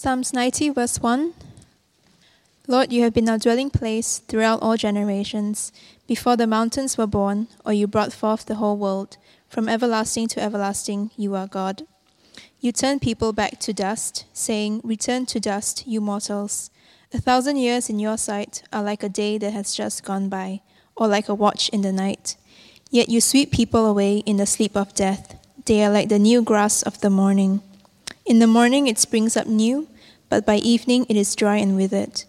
Psalms 90, verse 1 Lord, you have been our dwelling place throughout all generations. Before the mountains were born, or you brought forth the whole world, from everlasting to everlasting, you are God. You turn people back to dust, saying, Return to dust, you mortals. A thousand years in your sight are like a day that has just gone by, or like a watch in the night. Yet you sweep people away in the sleep of death. They are like the new grass of the morning. In the morning it springs up new, but by evening it is dry and withered.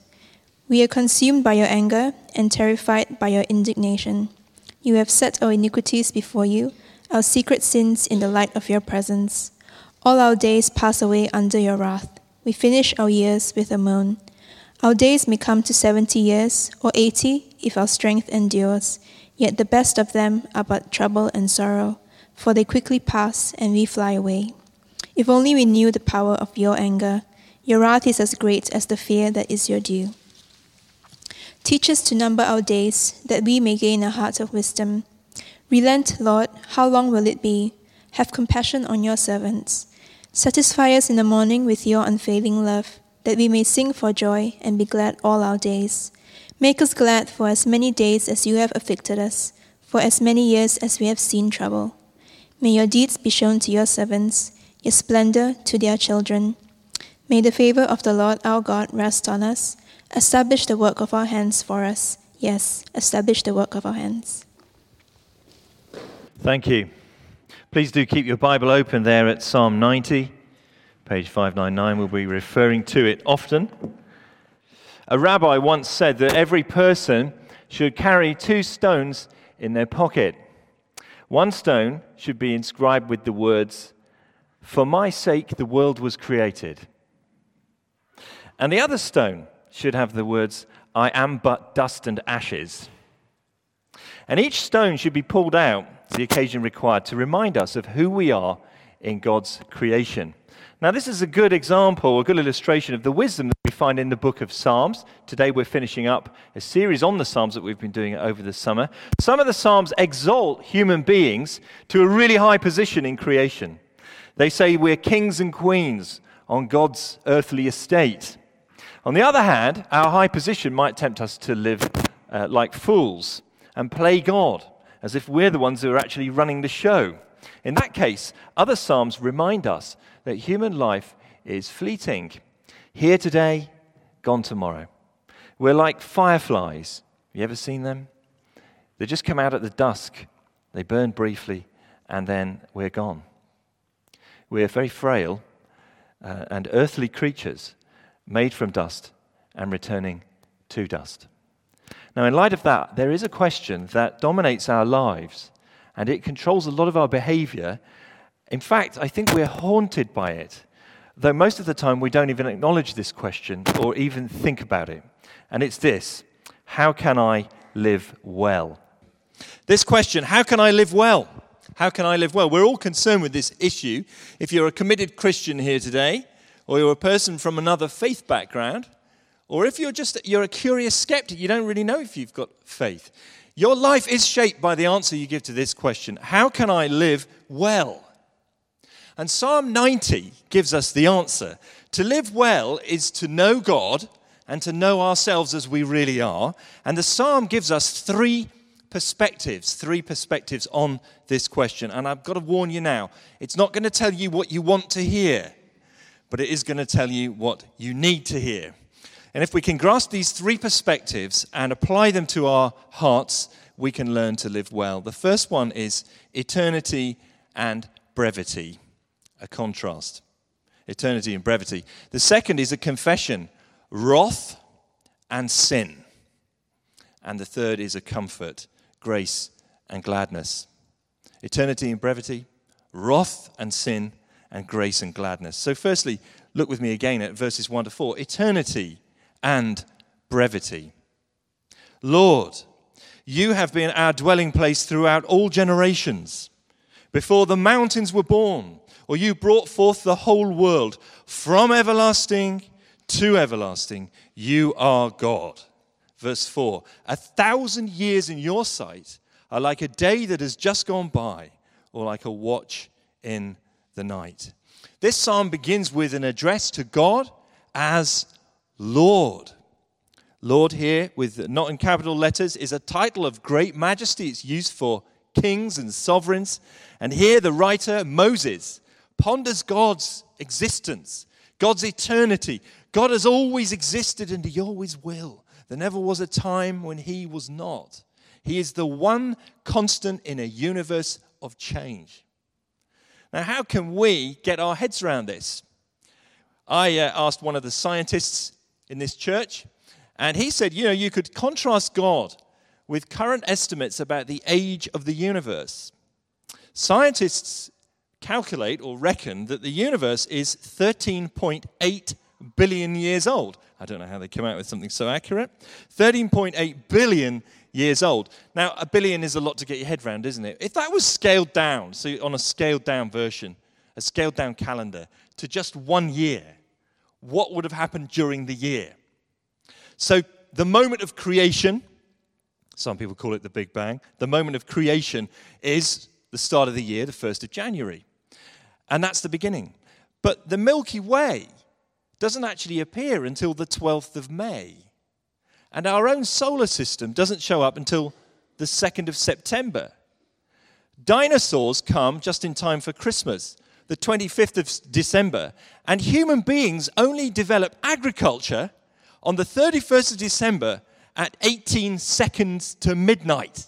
We are consumed by your anger and terrified by your indignation. You have set our iniquities before you, our secret sins in the light of your presence. All our days pass away under your wrath. We finish our years with a moan. Our days may come to seventy years, or eighty, if our strength endures, yet the best of them are but trouble and sorrow, for they quickly pass and we fly away. If only we knew the power of your anger. Your wrath is as great as the fear that is your due. Teach us to number our days, that we may gain a heart of wisdom. Relent, Lord, how long will it be? Have compassion on your servants. Satisfy us in the morning with your unfailing love, that we may sing for joy and be glad all our days. Make us glad for as many days as you have afflicted us, for as many years as we have seen trouble. May your deeds be shown to your servants, your splendor to their children. May the favor of the Lord our God rest on us. Establish the work of our hands for us. Yes, establish the work of our hands. Thank you. Please do keep your Bible open there at Psalm 90, page 599. We'll be referring to it often. A rabbi once said that every person should carry two stones in their pocket. One stone should be inscribed with the words, For my sake the world was created. And the other stone should have the words, I am but dust and ashes. And each stone should be pulled out as the occasion required to remind us of who we are in God's creation. Now, this is a good example, a good illustration of the wisdom that we find in the book of Psalms. Today, we're finishing up a series on the Psalms that we've been doing over the summer. Some of the Psalms exalt human beings to a really high position in creation. They say we're kings and queens on God's earthly estate. On the other hand, our high position might tempt us to live uh, like fools and play God as if we're the ones who are actually running the show. In that case, other Psalms remind us that human life is fleeting. Here today, gone tomorrow. We're like fireflies. Have you ever seen them? They just come out at the dusk, they burn briefly, and then we're gone. We're very frail uh, and earthly creatures made from dust and returning to dust. Now, in light of that, there is a question that dominates our lives and it controls a lot of our behavior. In fact, I think we're haunted by it, though most of the time we don't even acknowledge this question or even think about it. And it's this How can I live well? This question, how can I live well? How can I live well? We're all concerned with this issue. If you're a committed Christian here today, or you're a person from another faith background, or if you're just you're a curious skeptic, you don't really know if you've got faith. Your life is shaped by the answer you give to this question. How can I live well? And Psalm 90 gives us the answer. To live well is to know God and to know ourselves as we really are. And the psalm gives us three perspectives, three perspectives on this question. And I've got to warn you now, it's not going to tell you what you want to hear but it is going to tell you what you need to hear. And if we can grasp these three perspectives and apply them to our hearts, we can learn to live well. The first one is eternity and brevity, a contrast. Eternity and brevity. The second is a confession, wrath and sin. And the third is a comfort, grace and gladness. Eternity and brevity, wrath and sin, and grace and gladness. So, firstly, look with me again at verses 1 to 4 eternity and brevity. Lord, you have been our dwelling place throughout all generations. Before the mountains were born, or you brought forth the whole world, from everlasting to everlasting, you are God. Verse 4 A thousand years in your sight are like a day that has just gone by, or like a watch in the night. This psalm begins with an address to God as Lord. Lord here, with not in capital letters, is a title of great majesty. It's used for kings and sovereigns. And here the writer, Moses, ponders God's existence, God's eternity. God has always existed and he always will. There never was a time when he was not. He is the one constant in a universe of change. Now, how can we get our heads around this? I uh, asked one of the scientists in this church, and he said, you know, you could contrast God with current estimates about the age of the universe. Scientists calculate or reckon that the universe is 13.8 billion years old. I don't know how they come out with something so accurate. 13.8 billion years old. Now, a billion is a lot to get your head around, isn't it? If that was scaled down, so on a scaled down version, a scaled down calendar, to just one year, what would have happened during the year? So, the moment of creation, some people call it the Big Bang, the moment of creation is the start of the year, the 1st of January. And that's the beginning. But the Milky Way doesn't actually appear until the 12th of May. And our own solar system doesn't show up until the 2nd of September. Dinosaurs come just in time for Christmas, the 25th of December, and human beings only develop agriculture on the 31st of December at 18 seconds to midnight.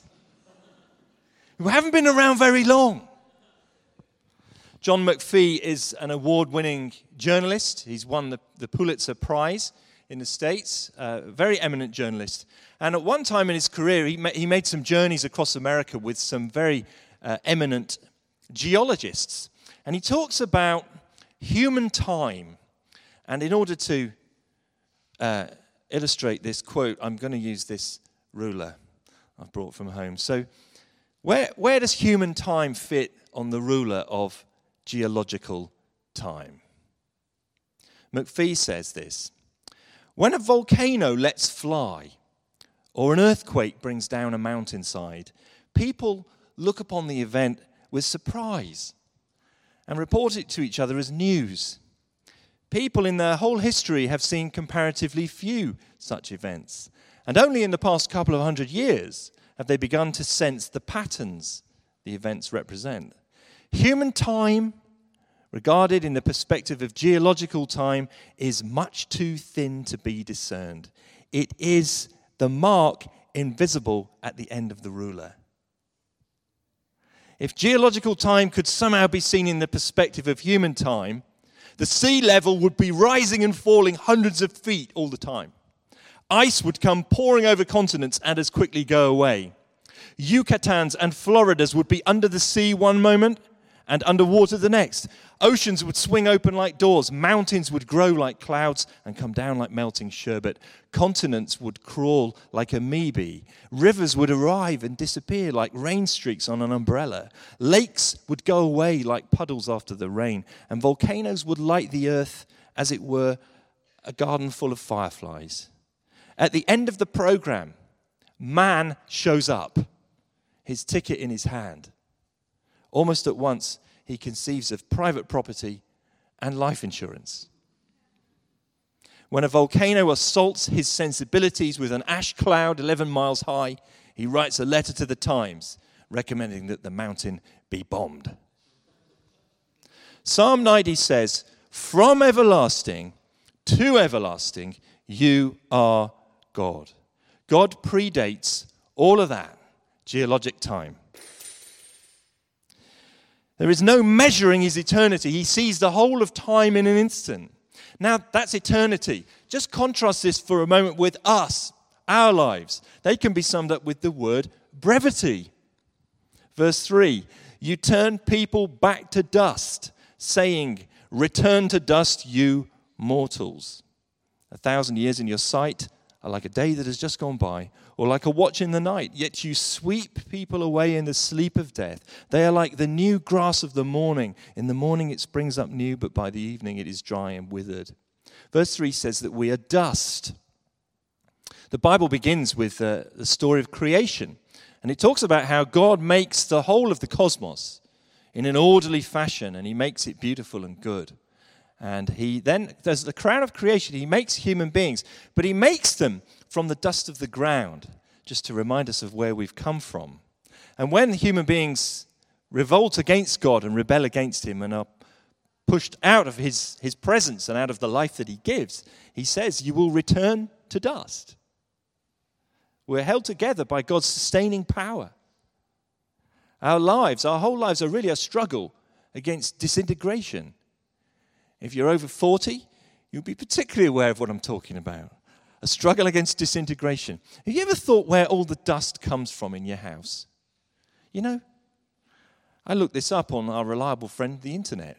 We haven't been around very long. John McPhee is an award winning journalist. He's won the, the Pulitzer Prize in the States, a very eminent journalist. And at one time in his career, he, ma- he made some journeys across America with some very uh, eminent geologists. And he talks about human time. And in order to uh, illustrate this quote, I'm going to use this ruler I've brought from home. So, where, where does human time fit on the ruler of geological time? McPhee says this when a volcano lets fly, or an earthquake brings down a mountainside, people look upon the event with surprise and report it to each other as news. People in their whole history have seen comparatively few such events, and only in the past couple of hundred years have they begun to sense the patterns the events represent. Human time regarded in the perspective of geological time, is much too thin to be discerned. It is the mark invisible at the end of the ruler. If geological time could somehow be seen in the perspective of human time, the sea level would be rising and falling hundreds of feet all the time. Ice would come pouring over continents and as quickly go away. Yucatans and Floridas would be under the sea one moment and underwater the next. Oceans would swing open like doors, mountains would grow like clouds and come down like melting sherbet. Continents would crawl like amoebae. Rivers would arrive and disappear like rain streaks on an umbrella. Lakes would go away like puddles after the rain. And volcanoes would light the earth as it were a garden full of fireflies. At the end of the program, man shows up, his ticket in his hand. Almost at once, he conceives of private property and life insurance. When a volcano assaults his sensibilities with an ash cloud 11 miles high, he writes a letter to the Times recommending that the mountain be bombed. Psalm 90 says, From everlasting to everlasting, you are God. God predates all of that geologic time. There is no measuring his eternity. He sees the whole of time in an instant. Now, that's eternity. Just contrast this for a moment with us, our lives. They can be summed up with the word brevity. Verse 3 You turn people back to dust, saying, Return to dust, you mortals. A thousand years in your sight are like a day that has just gone by, or like a watch in the night. Yet you sweep people away in the sleep of death. They are like the new grass of the morning. In the morning it springs up new, but by the evening it is dry and withered. Verse 3 says that we are dust. The Bible begins with uh, the story of creation, and it talks about how God makes the whole of the cosmos in an orderly fashion, and He makes it beautiful and good. And he then, there's the crown of creation, he makes human beings, but he makes them from the dust of the ground, just to remind us of where we've come from. And when human beings revolt against God and rebel against him and are pushed out of his, his presence and out of the life that he gives, he says, You will return to dust. We're held together by God's sustaining power. Our lives, our whole lives, are really a struggle against disintegration. If you're over 40, you'll be particularly aware of what I'm talking about. A struggle against disintegration. Have you ever thought where all the dust comes from in your house? You know, I looked this up on our reliable friend, the internet.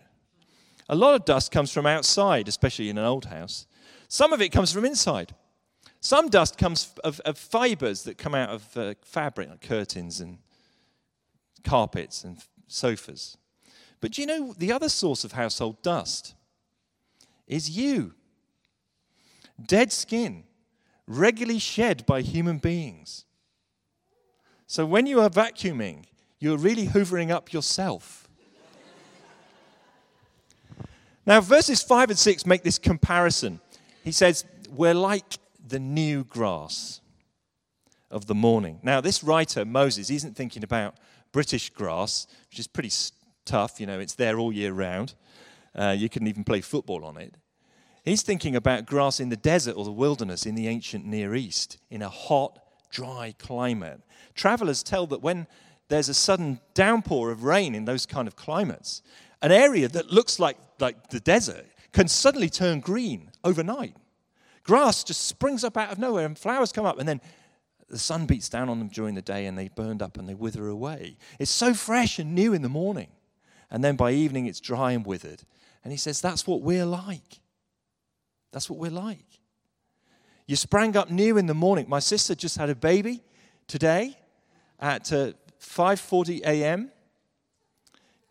A lot of dust comes from outside, especially in an old house. Some of it comes from inside. Some dust comes of, of fibers that come out of uh, fabric, like curtains and carpets and sofas. But do you know the other source of household dust is you? Dead skin, regularly shed by human beings. So when you are vacuuming, you're really hoovering up yourself. now, verses 5 and 6 make this comparison. He says, We're like the new grass of the morning. Now, this writer, Moses, isn't thinking about British grass, which is pretty tough. You know, it's there all year round. Uh, you can even play football on it. He's thinking about grass in the desert or the wilderness in the ancient Near East, in a hot, dry climate. Travelers tell that when there's a sudden downpour of rain in those kind of climates, an area that looks like, like the desert can suddenly turn green overnight. Grass just springs up out of nowhere and flowers come up, and then the sun beats down on them during the day and they burned up and they wither away. It's so fresh and new in the morning. And then by evening, it's dry and withered. And he says, That's what we're like. That's what we're like. You sprang up new in the morning. My sister just had a baby today at uh, 5:40 a.m.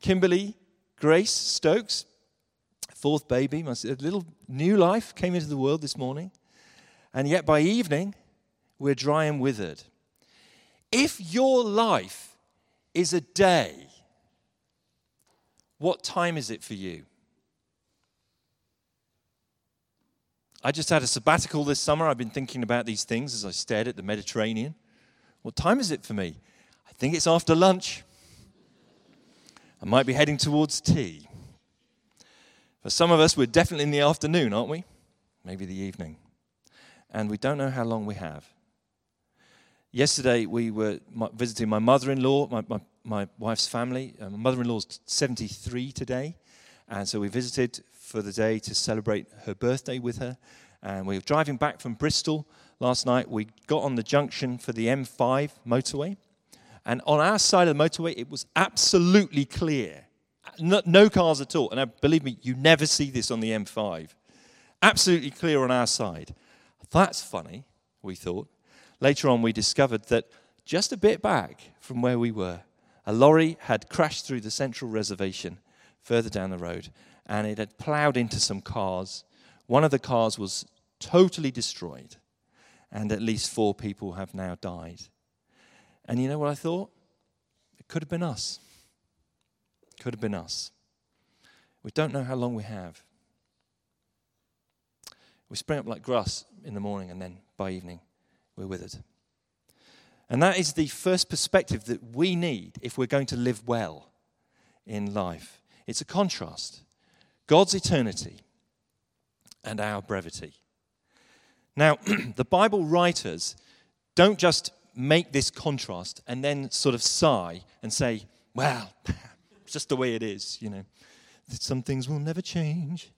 Kimberly Grace Stokes, fourth baby, my little new life came into the world this morning. And yet by evening, we're dry and withered. If your life is a day, what time is it for you? I just had a sabbatical this summer. I've been thinking about these things as I stared at the Mediterranean. What time is it for me? I think it's after lunch. I might be heading towards tea. For some of us, we're definitely in the afternoon, aren't we? Maybe the evening. And we don't know how long we have. Yesterday, we were visiting my mother in law, my, my, my, wife's family. Uh, my mother in law's 73 today. And so we visited for the day to celebrate her birthday with her. And we were driving back from Bristol last night. We got on the junction for the M5 motorway. And on our side of the motorway, it was absolutely clear. No, no cars at all. And believe me, you never see this on the M5. Absolutely clear on our side. That's funny, we thought. Later on, we discovered that just a bit back from where we were, a lorry had crashed through the central reservation further down the road and it had plowed into some cars. One of the cars was totally destroyed, and at least four people have now died. And you know what I thought? It could have been us. Could have been us. We don't know how long we have. We spring up like grass in the morning, and then by evening, we're withered. And that is the first perspective that we need if we're going to live well in life. It's a contrast. God's eternity and our brevity. Now, the Bible writers don't just make this contrast and then sort of sigh and say, well, it's just the way it is, you know. Some things will never change.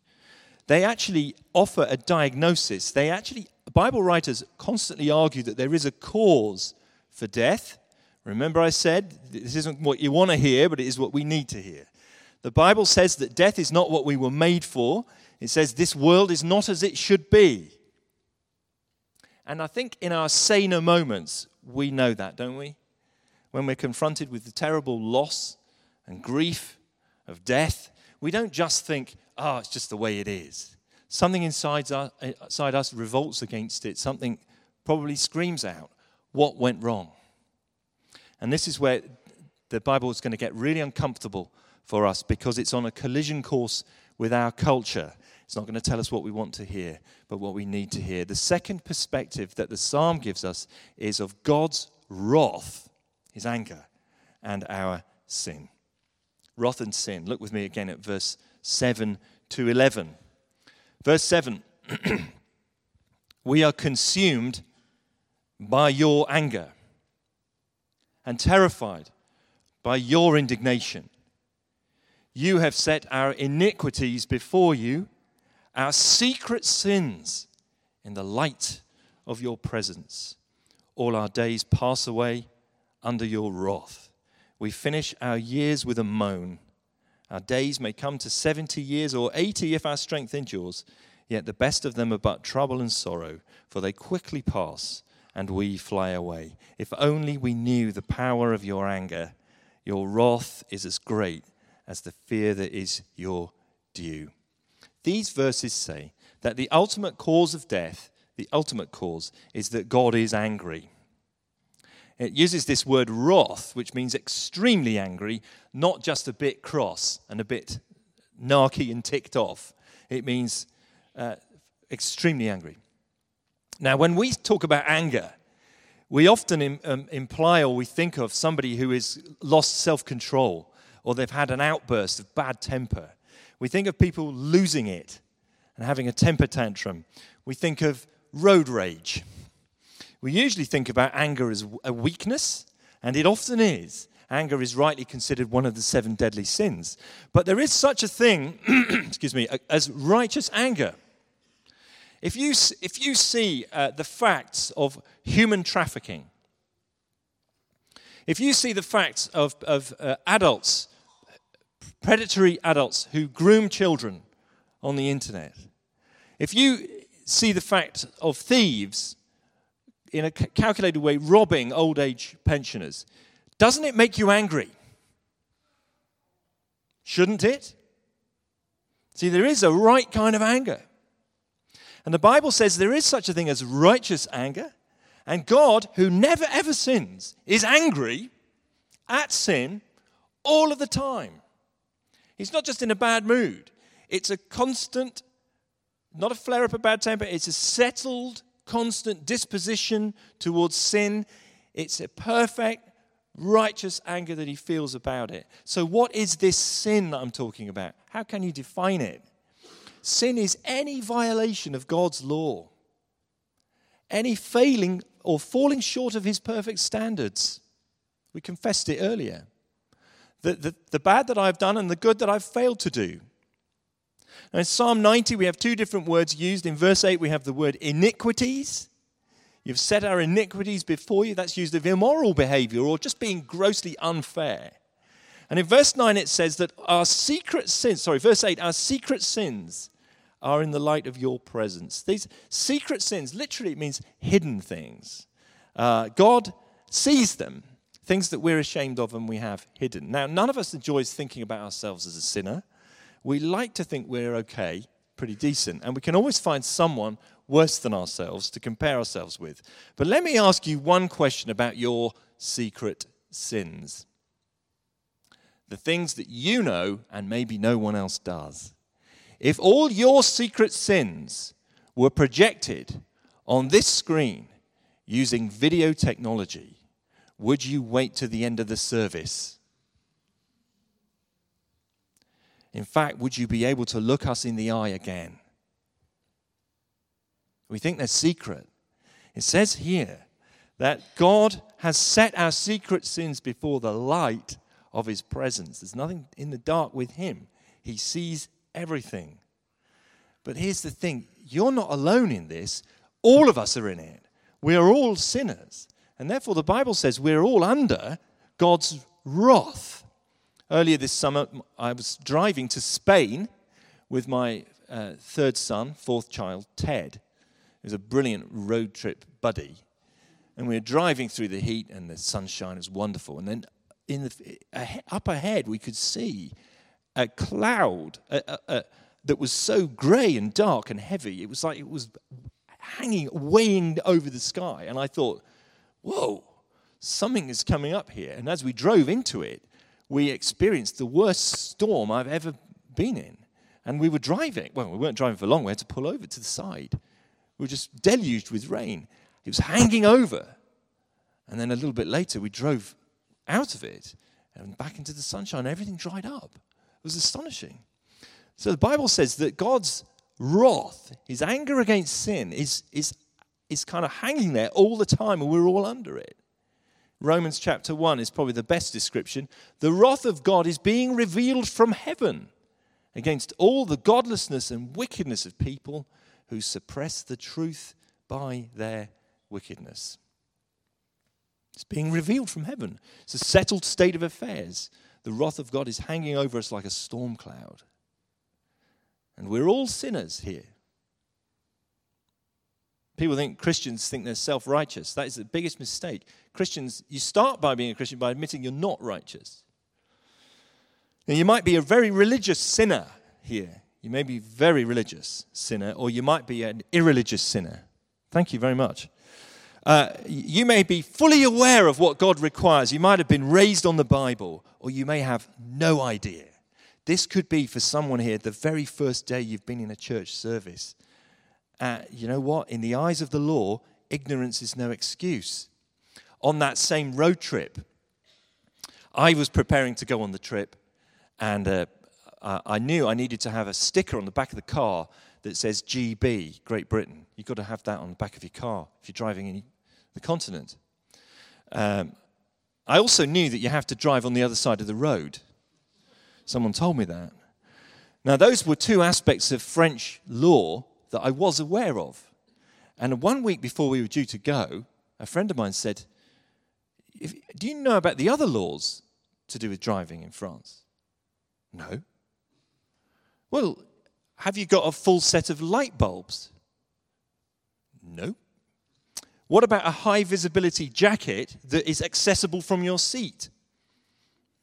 They actually offer a diagnosis. They actually, Bible writers constantly argue that there is a cause for death. Remember, I said this isn't what you want to hear, but it is what we need to hear. The Bible says that death is not what we were made for. It says this world is not as it should be. And I think in our saner moments, we know that, don't we? When we're confronted with the terrible loss and grief of death, we don't just think, oh, it's just the way it is. Something inside us, inside us revolts against it. Something probably screams out, what went wrong? And this is where the Bible is going to get really uncomfortable for us because it's on a collision course with our culture. It's not going to tell us what we want to hear, but what we need to hear. The second perspective that the psalm gives us is of God's wrath, his anger, and our sin. Wrath and sin. Look with me again at verse 7 to 11. Verse 7 We are consumed by your anger and terrified by your indignation. You have set our iniquities before you, our secret sins in the light of your presence. All our days pass away under your wrath. We finish our years with a moan. Our days may come to 70 years or 80 if our strength endures, yet the best of them are but trouble and sorrow, for they quickly pass and we fly away. If only we knew the power of your anger. Your wrath is as great as the fear that is your due. These verses say that the ultimate cause of death, the ultimate cause, is that God is angry. It uses this word wrath, which means extremely angry, not just a bit cross and a bit narky and ticked off. It means uh, extremely angry. Now, when we talk about anger, we often Im, um, imply or we think of somebody who has lost self control or they've had an outburst of bad temper. We think of people losing it and having a temper tantrum. We think of road rage. We usually think about anger as a weakness, and it often is. Anger is rightly considered one of the seven deadly sins. But there is such a thing, excuse me, as righteous anger. If you, if you see uh, the facts of human trafficking, if you see the facts of, of uh, adults, predatory adults who groom children on the internet, if you see the fact of thieves in a calculated way robbing old age pensioners, doesn't it make you angry? Shouldn't it? See, there is a right kind of anger. And the Bible says there is such a thing as righteous anger. And God, who never ever sins, is angry at sin all of the time. He's not just in a bad mood, it's a constant, not a flare up of bad temper, it's a settled, constant disposition towards sin. It's a perfect, righteous anger that he feels about it. So, what is this sin that I'm talking about? How can you define it? Sin is any violation of God's law, any failing or falling short of his perfect standards. We confessed it earlier. The, the, the bad that I've done and the good that I've failed to do. Now in Psalm 90, we have two different words used. In verse 8, we have the word iniquities. You've set our iniquities before you. That's used of immoral behavior or just being grossly unfair. And in verse 9, it says that our secret sins, sorry, verse 8, our secret sins are in the light of your presence. These secret sins, literally, it means hidden things. Uh, God sees them, things that we're ashamed of and we have hidden. Now, none of us enjoys thinking about ourselves as a sinner. We like to think we're okay, pretty decent, and we can always find someone worse than ourselves to compare ourselves with. But let me ask you one question about your secret sins the things that you know and maybe no one else does. If all your secret sins were projected on this screen using video technology, would you wait to the end of the service? In fact, would you be able to look us in the eye again? We think they're secret. It says here that God has set our secret sins before the light of his presence. There's nothing in the dark with him. He sees everything. But here's the thing you're not alone in this, all of us are in it. We are all sinners. And therefore, the Bible says we're all under God's wrath. Earlier this summer, I was driving to Spain with my uh, third son, fourth child, Ted. Was a brilliant road trip buddy. And we were driving through the heat, and the sunshine was wonderful. And then in the, up ahead, we could see a cloud, a, a, a, that was so grey and dark and heavy. It was like it was hanging, weighing over the sky. And I thought, whoa, something is coming up here. And as we drove into it, we experienced the worst storm I've ever been in. And we were driving. Well, we weren't driving for long. We had to pull over to the side. We were just deluged with rain. It was hanging over. And then a little bit later, we drove out of it and back into the sunshine. Everything dried up. It was astonishing. So the Bible says that God's wrath, his anger against sin, is, is, is kind of hanging there all the time, and we're all under it. Romans chapter 1 is probably the best description. The wrath of God is being revealed from heaven against all the godlessness and wickedness of people who suppress the truth by their wickedness. It's being revealed from heaven. It's a settled state of affairs. The wrath of God is hanging over us like a storm cloud. And we're all sinners here. People think Christians think they're self righteous. That is the biggest mistake. Christians, you start by being a Christian by admitting you're not righteous. Now, you might be a very religious sinner here. You may be very religious sinner, or you might be an irreligious sinner. Thank you very much. Uh, you may be fully aware of what God requires. You might have been raised on the Bible, or you may have no idea. This could be for someone here the very first day you've been in a church service. Uh, you know what? In the eyes of the law, ignorance is no excuse. On that same road trip, I was preparing to go on the trip, and uh, I knew I needed to have a sticker on the back of the car that says GB, Great Britain. You've got to have that on the back of your car if you're driving in the continent. Um, I also knew that you have to drive on the other side of the road. Someone told me that. Now, those were two aspects of French law that I was aware of. And one week before we were due to go, a friend of mine said, Do you know about the other laws to do with driving in France? No. Well, have you got a full set of light bulbs? No. What about a high visibility jacket that is accessible from your seat?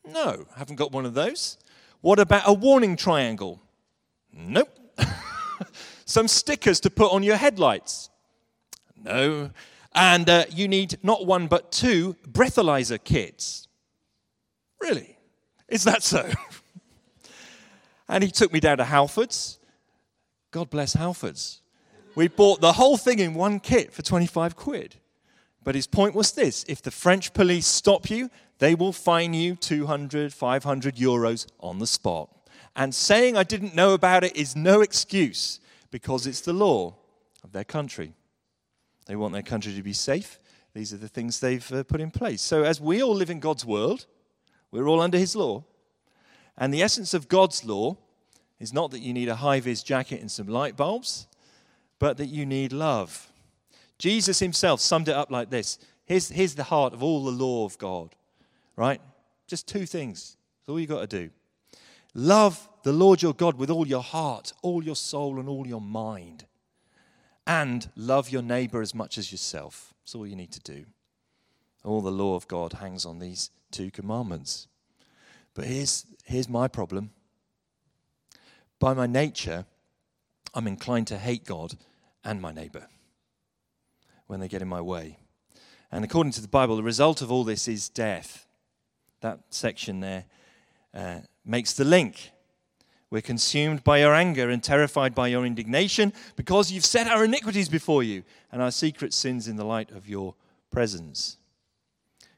No, haven't got one of those. What about a warning triangle? Nope. Some stickers to put on your headlights? No. And uh, you need not one but two breathalyzer kits. Really? Is that so? and he took me down to Halfords. God bless Halfords. We bought the whole thing in one kit for 25 quid. But his point was this if the French police stop you, they will fine you 200, 500 euros on the spot. And saying I didn't know about it is no excuse because it's the law of their country. They want their country to be safe. These are the things they've uh, put in place. So, as we all live in God's world, we're all under His law. And the essence of God's law is not that you need a high vis jacket and some light bulbs, but that you need love. Jesus Himself summed it up like this Here's, here's the heart of all the law of God right? Just two things. That's all you've got to do. Love the Lord your God with all your heart, all your soul, and all your mind. And love your neighbor as much as yourself. That's all you need to do. All the law of God hangs on these two commandments. But here's, here's my problem. By my nature, I'm inclined to hate God and my neighbor when they get in my way. And according to the Bible, the result of all this is death that section there uh, makes the link. We're consumed by your anger and terrified by your indignation because you've set our iniquities before you and our secret sins in the light of your presence.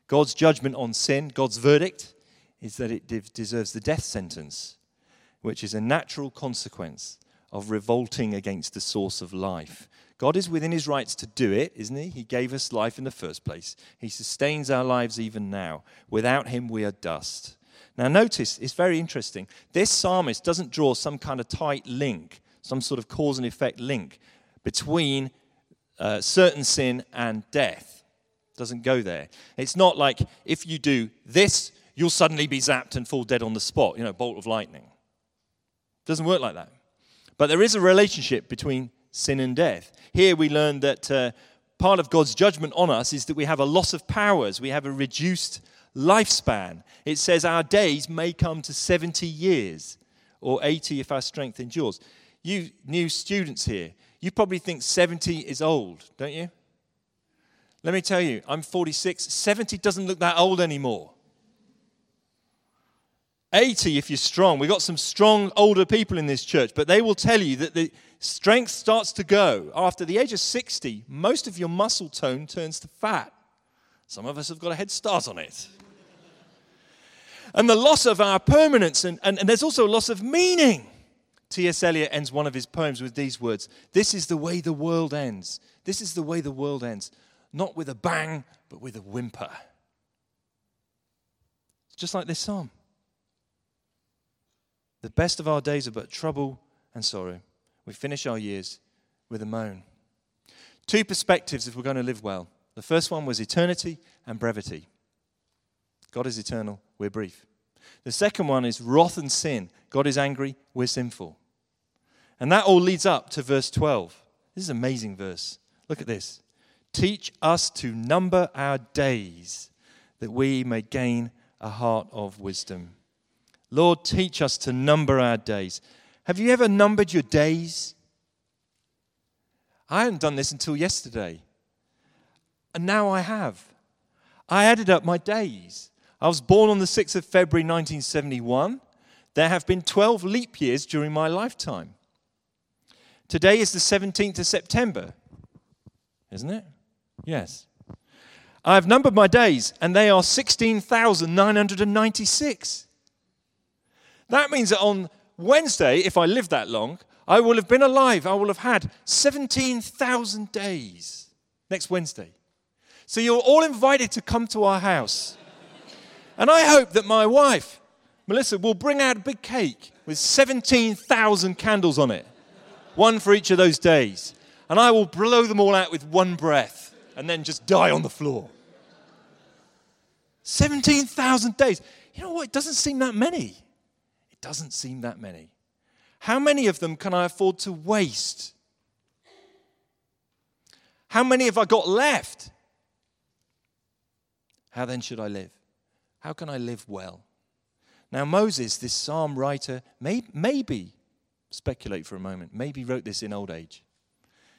God's judgment on sin, God's verdict, is that it deserves the death sentence, which is a natural consequence of revolting against the source of life. God is within his rights to do it, isn't he? He gave us life in the first place. He sustains our lives even now. Without him, we are dust. Now, notice, it's very interesting. This psalmist doesn't draw some kind of tight link, some sort of cause and effect link between uh, certain sin and death. Doesn't go there. It's not like if you do this, you'll suddenly be zapped and fall dead on the spot, you know, bolt of lightning. Doesn't work like that. But there is a relationship between sin and death. Here we learn that uh, part of God's judgment on us is that we have a loss of powers, we have a reduced lifespan. It says our days may come to 70 years or 80 if our strength endures. You new students here, you probably think 70 is old, don't you? Let me tell you, I'm 46. 70 doesn't look that old anymore. 80 if you're strong. We've got some strong older people in this church, but they will tell you that the strength starts to go. After the age of 60, most of your muscle tone turns to fat. Some of us have got a head start on it. And the loss of our permanence, and, and, and there's also a loss of meaning. T.S. Eliot ends one of his poems with these words This is the way the world ends. This is the way the world ends. Not with a bang, but with a whimper. It's Just like this psalm. The best of our days are but trouble and sorrow. We finish our years with a moan. Two perspectives if we're going to live well. The first one was eternity and brevity. God is eternal, we're brief. The second one is wrath and sin. God is angry, we're sinful. And that all leads up to verse 12. This is an amazing verse. Look at this. Teach us to number our days that we may gain a heart of wisdom. Lord, teach us to number our days. Have you ever numbered your days? I hadn't done this until yesterday. And now I have. I added up my days. I was born on the 6th of February 1971. There have been 12 leap years during my lifetime. Today is the 17th of September, isn't it? Yes. I've numbered my days, and they are 16,996. That means that on Wednesday, if I live that long, I will have been alive. I will have had 17,000 days next Wednesday. So you're all invited to come to our house. And I hope that my wife, Melissa, will bring out a big cake with 17,000 candles on it, one for each of those days. And I will blow them all out with one breath and then just die on the floor. 17,000 days. You know what? It doesn't seem that many It doesn't seem that many. How many of them can I afford to waste? How many have I got left? How then should I live? How can I live well? Now, Moses, this psalm writer, may, maybe, speculate for a moment, maybe wrote this in old age.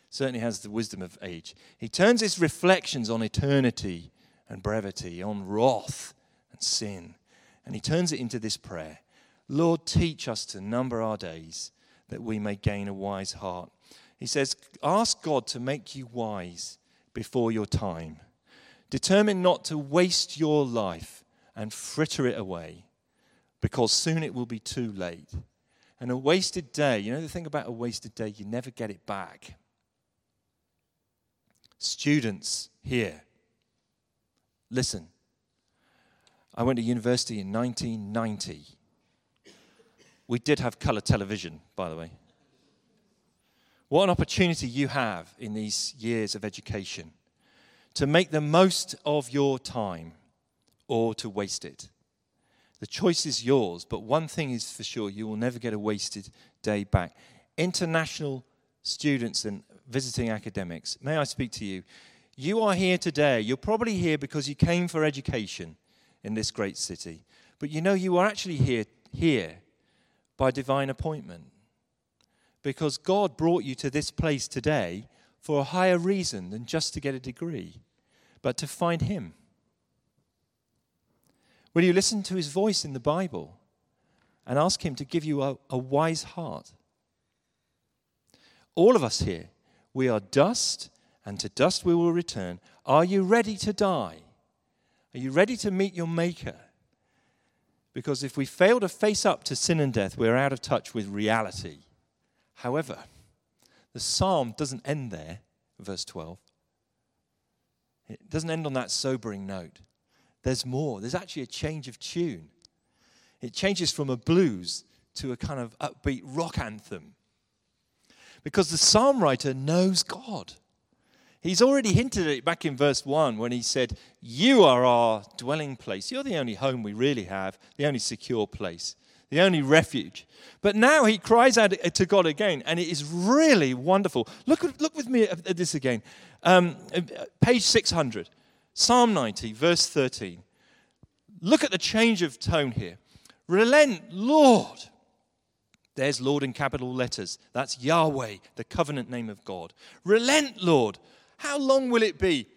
Certainly has the wisdom of age. He turns his reflections on eternity and brevity, on wrath and sin, and he turns it into this prayer Lord, teach us to number our days that we may gain a wise heart. He says, Ask God to make you wise before your time. Determine not to waste your life and fritter it away because soon it will be too late. And a wasted day, you know the thing about a wasted day, you never get it back. Students here, listen. I went to university in 1990. We did have color television, by the way. What an opportunity you have in these years of education to make the most of your time or to waste it. The choice is yours, but one thing is for sure you will never get a wasted day back. International students and visiting academics, may I speak to you? You are here today. You're probably here because you came for education in this great city. But you know, you are actually here, here by divine appointment. Because God brought you to this place today for a higher reason than just to get a degree, but to find Him. Will you listen to His voice in the Bible and ask Him to give you a, a wise heart? All of us here, we are dust, and to dust we will return. Are you ready to die? Are you ready to meet your Maker? Because if we fail to face up to sin and death, we're out of touch with reality. However, the psalm doesn't end there, verse 12. It doesn't end on that sobering note. There's more. There's actually a change of tune. It changes from a blues to a kind of upbeat rock anthem. Because the psalm writer knows God. He's already hinted at it back in verse 1 when he said, You are our dwelling place. You're the only home we really have, the only secure place, the only refuge. But now he cries out uh, to God again, and it is really wonderful. Look, look with me at this again. Um, uh, uh, page 600, Psalm 90, verse 13. Look at the change of tone here. Relent, Lord. There's Lord in capital letters. That's Yahweh, the covenant name of God. Relent, Lord. How long will it be?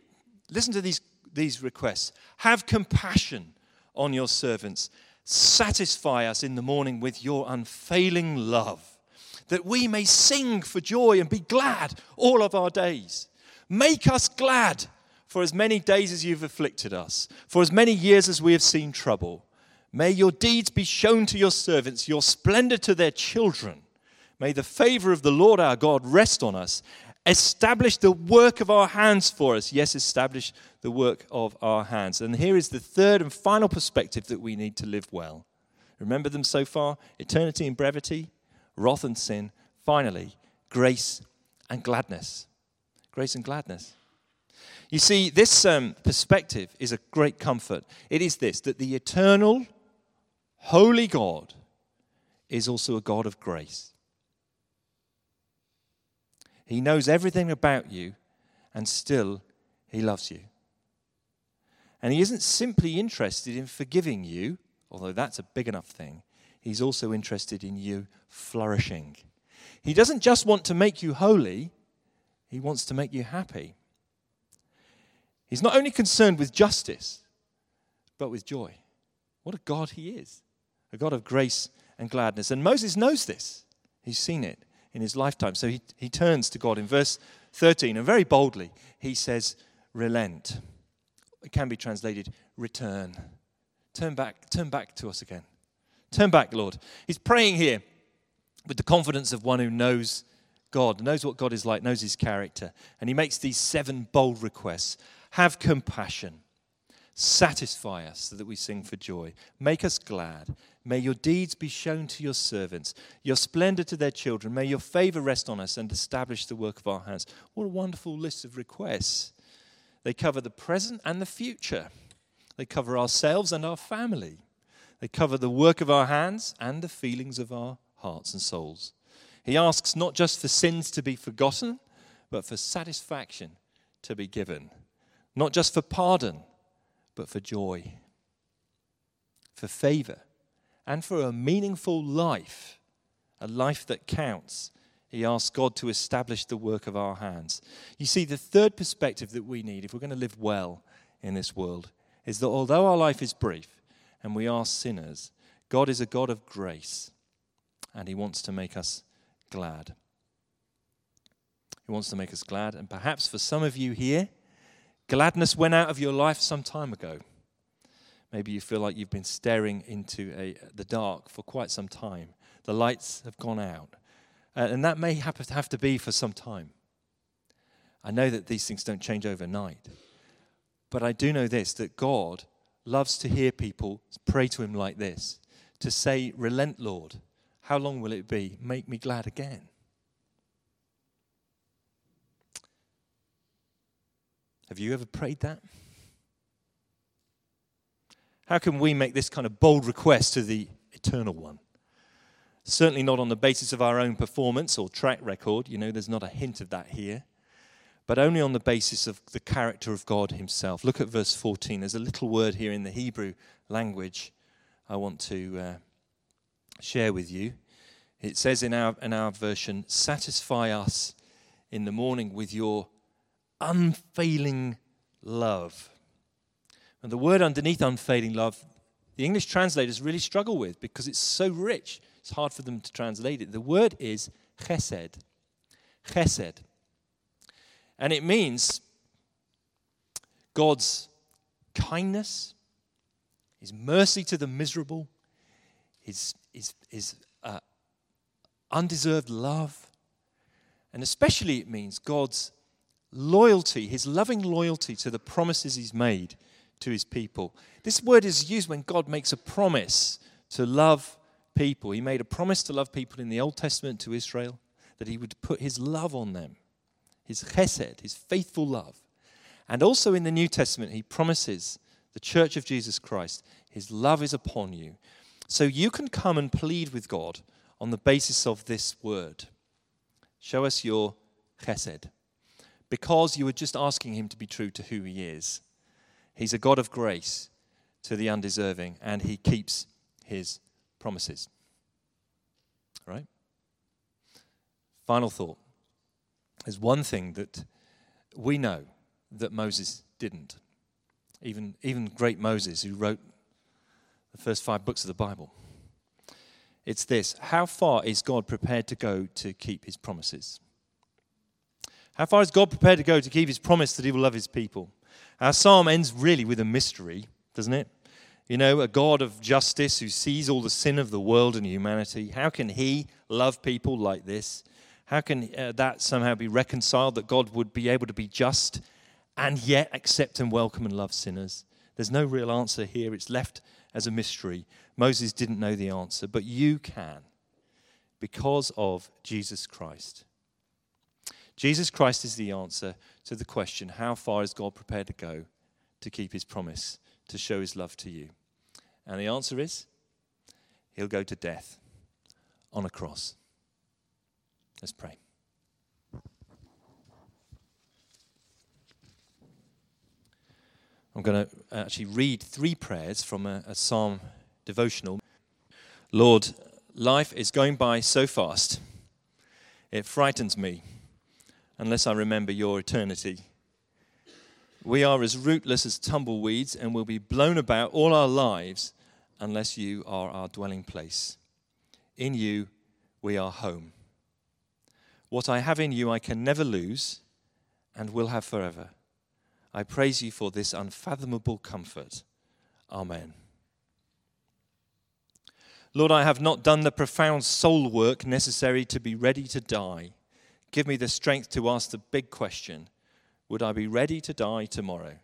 Listen to these, these requests. Have compassion on your servants. Satisfy us in the morning with your unfailing love, that we may sing for joy and be glad all of our days. Make us glad for as many days as you've afflicted us, for as many years as we have seen trouble. May your deeds be shown to your servants, your splendor to their children. May the favor of the Lord our God rest on us. Establish the work of our hands for us. Yes, establish the work of our hands. And here is the third and final perspective that we need to live well. Remember them so far? Eternity and brevity, wrath and sin. Finally, grace and gladness. Grace and gladness. You see, this um, perspective is a great comfort. It is this that the eternal, holy God is also a God of grace. He knows everything about you, and still, He loves you. And He isn't simply interested in forgiving you, although that's a big enough thing. He's also interested in you flourishing. He doesn't just want to make you holy, He wants to make you happy. He's not only concerned with justice, but with joy. What a God He is a God of grace and gladness. And Moses knows this, he's seen it in his lifetime. So he, he turns to God in verse 13 and very boldly he says, Relent. It can be translated, return. Turn back, turn back to us again. Turn back, Lord. He's praying here with the confidence of one who knows God, knows what God is like, knows his character. And he makes these seven bold requests Have compassion, satisfy us so that we sing for joy, make us glad, May your deeds be shown to your servants, your splendor to their children. May your favor rest on us and establish the work of our hands. What a wonderful list of requests. They cover the present and the future, they cover ourselves and our family, they cover the work of our hands and the feelings of our hearts and souls. He asks not just for sins to be forgotten, but for satisfaction to be given, not just for pardon, but for joy, for favor and for a meaningful life, a life that counts, he asks God to establish the work of our hands. You see, the third perspective that we need if we're going to live well in this world is that although our life is brief and we are sinners, God is a God of grace and he wants to make us glad. He wants to make us glad. And perhaps for some of you here, gladness went out of your life some time ago. Maybe you feel like you've been staring into a, the dark for quite some time. The lights have gone out. Uh, and that may have to, have to be for some time. I know that these things don't change overnight. But I do know this that God loves to hear people pray to Him like this to say, Relent, Lord. How long will it be? Make me glad again. Have you ever prayed that? How can we make this kind of bold request to the eternal one? Certainly not on the basis of our own performance or track record. You know, there's not a hint of that here. But only on the basis of the character of God Himself. Look at verse 14. There's a little word here in the Hebrew language I want to uh, share with you. It says in our, in our version, Satisfy us in the morning with your unfailing love. And the word underneath unfailing love, the English translators really struggle with because it's so rich. It's hard for them to translate it. The word is chesed. Chesed. And it means God's kindness, His mercy to the miserable, His, his, his uh, undeserved love. And especially it means God's loyalty, His loving loyalty to the promises He's made to his people. This word is used when God makes a promise to love people. He made a promise to love people in the Old Testament to Israel, that he would put his love on them, his chesed, his faithful love. And also in the New Testament, he promises the church of Jesus Christ, his love is upon you. So you can come and plead with God on the basis of this word. Show us your chesed. Because you are just asking him to be true to who he is. He's a God of grace to the undeserving, and he keeps his promises. Right? Final thought. There's one thing that we know that Moses didn't. Even, even great Moses, who wrote the first five books of the Bible. It's this How far is God prepared to go to keep his promises? How far is God prepared to go to keep his promise that he will love his people? Our psalm ends really with a mystery, doesn't it? You know, a God of justice who sees all the sin of the world and humanity. How can he love people like this? How can uh, that somehow be reconciled that God would be able to be just and yet accept and welcome and love sinners? There's no real answer here. It's left as a mystery. Moses didn't know the answer, but you can because of Jesus Christ. Jesus Christ is the answer to the question how far is God prepared to go to keep his promise, to show his love to you? And the answer is he'll go to death on a cross. Let's pray. I'm going to uh, actually read three prayers from a, a psalm devotional. Lord, life is going by so fast, it frightens me unless I remember your eternity. We are as rootless as tumbleweeds and will be blown about all our lives unless you are our dwelling place. In you, we are home. What I have in you, I can never lose and will have forever. I praise you for this unfathomable comfort. Amen. Lord, I have not done the profound soul work necessary to be ready to die. Give me the strength to ask the big question Would I be ready to die tomorrow?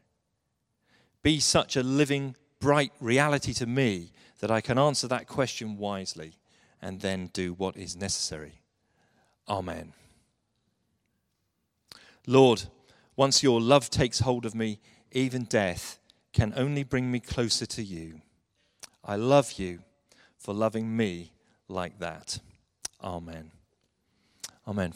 Be such a living, bright reality to me that I can answer that question wisely and then do what is necessary. Amen. Lord, once your love takes hold of me, even death can only bring me closer to you. I love you for loving me like that. Amen. Amen.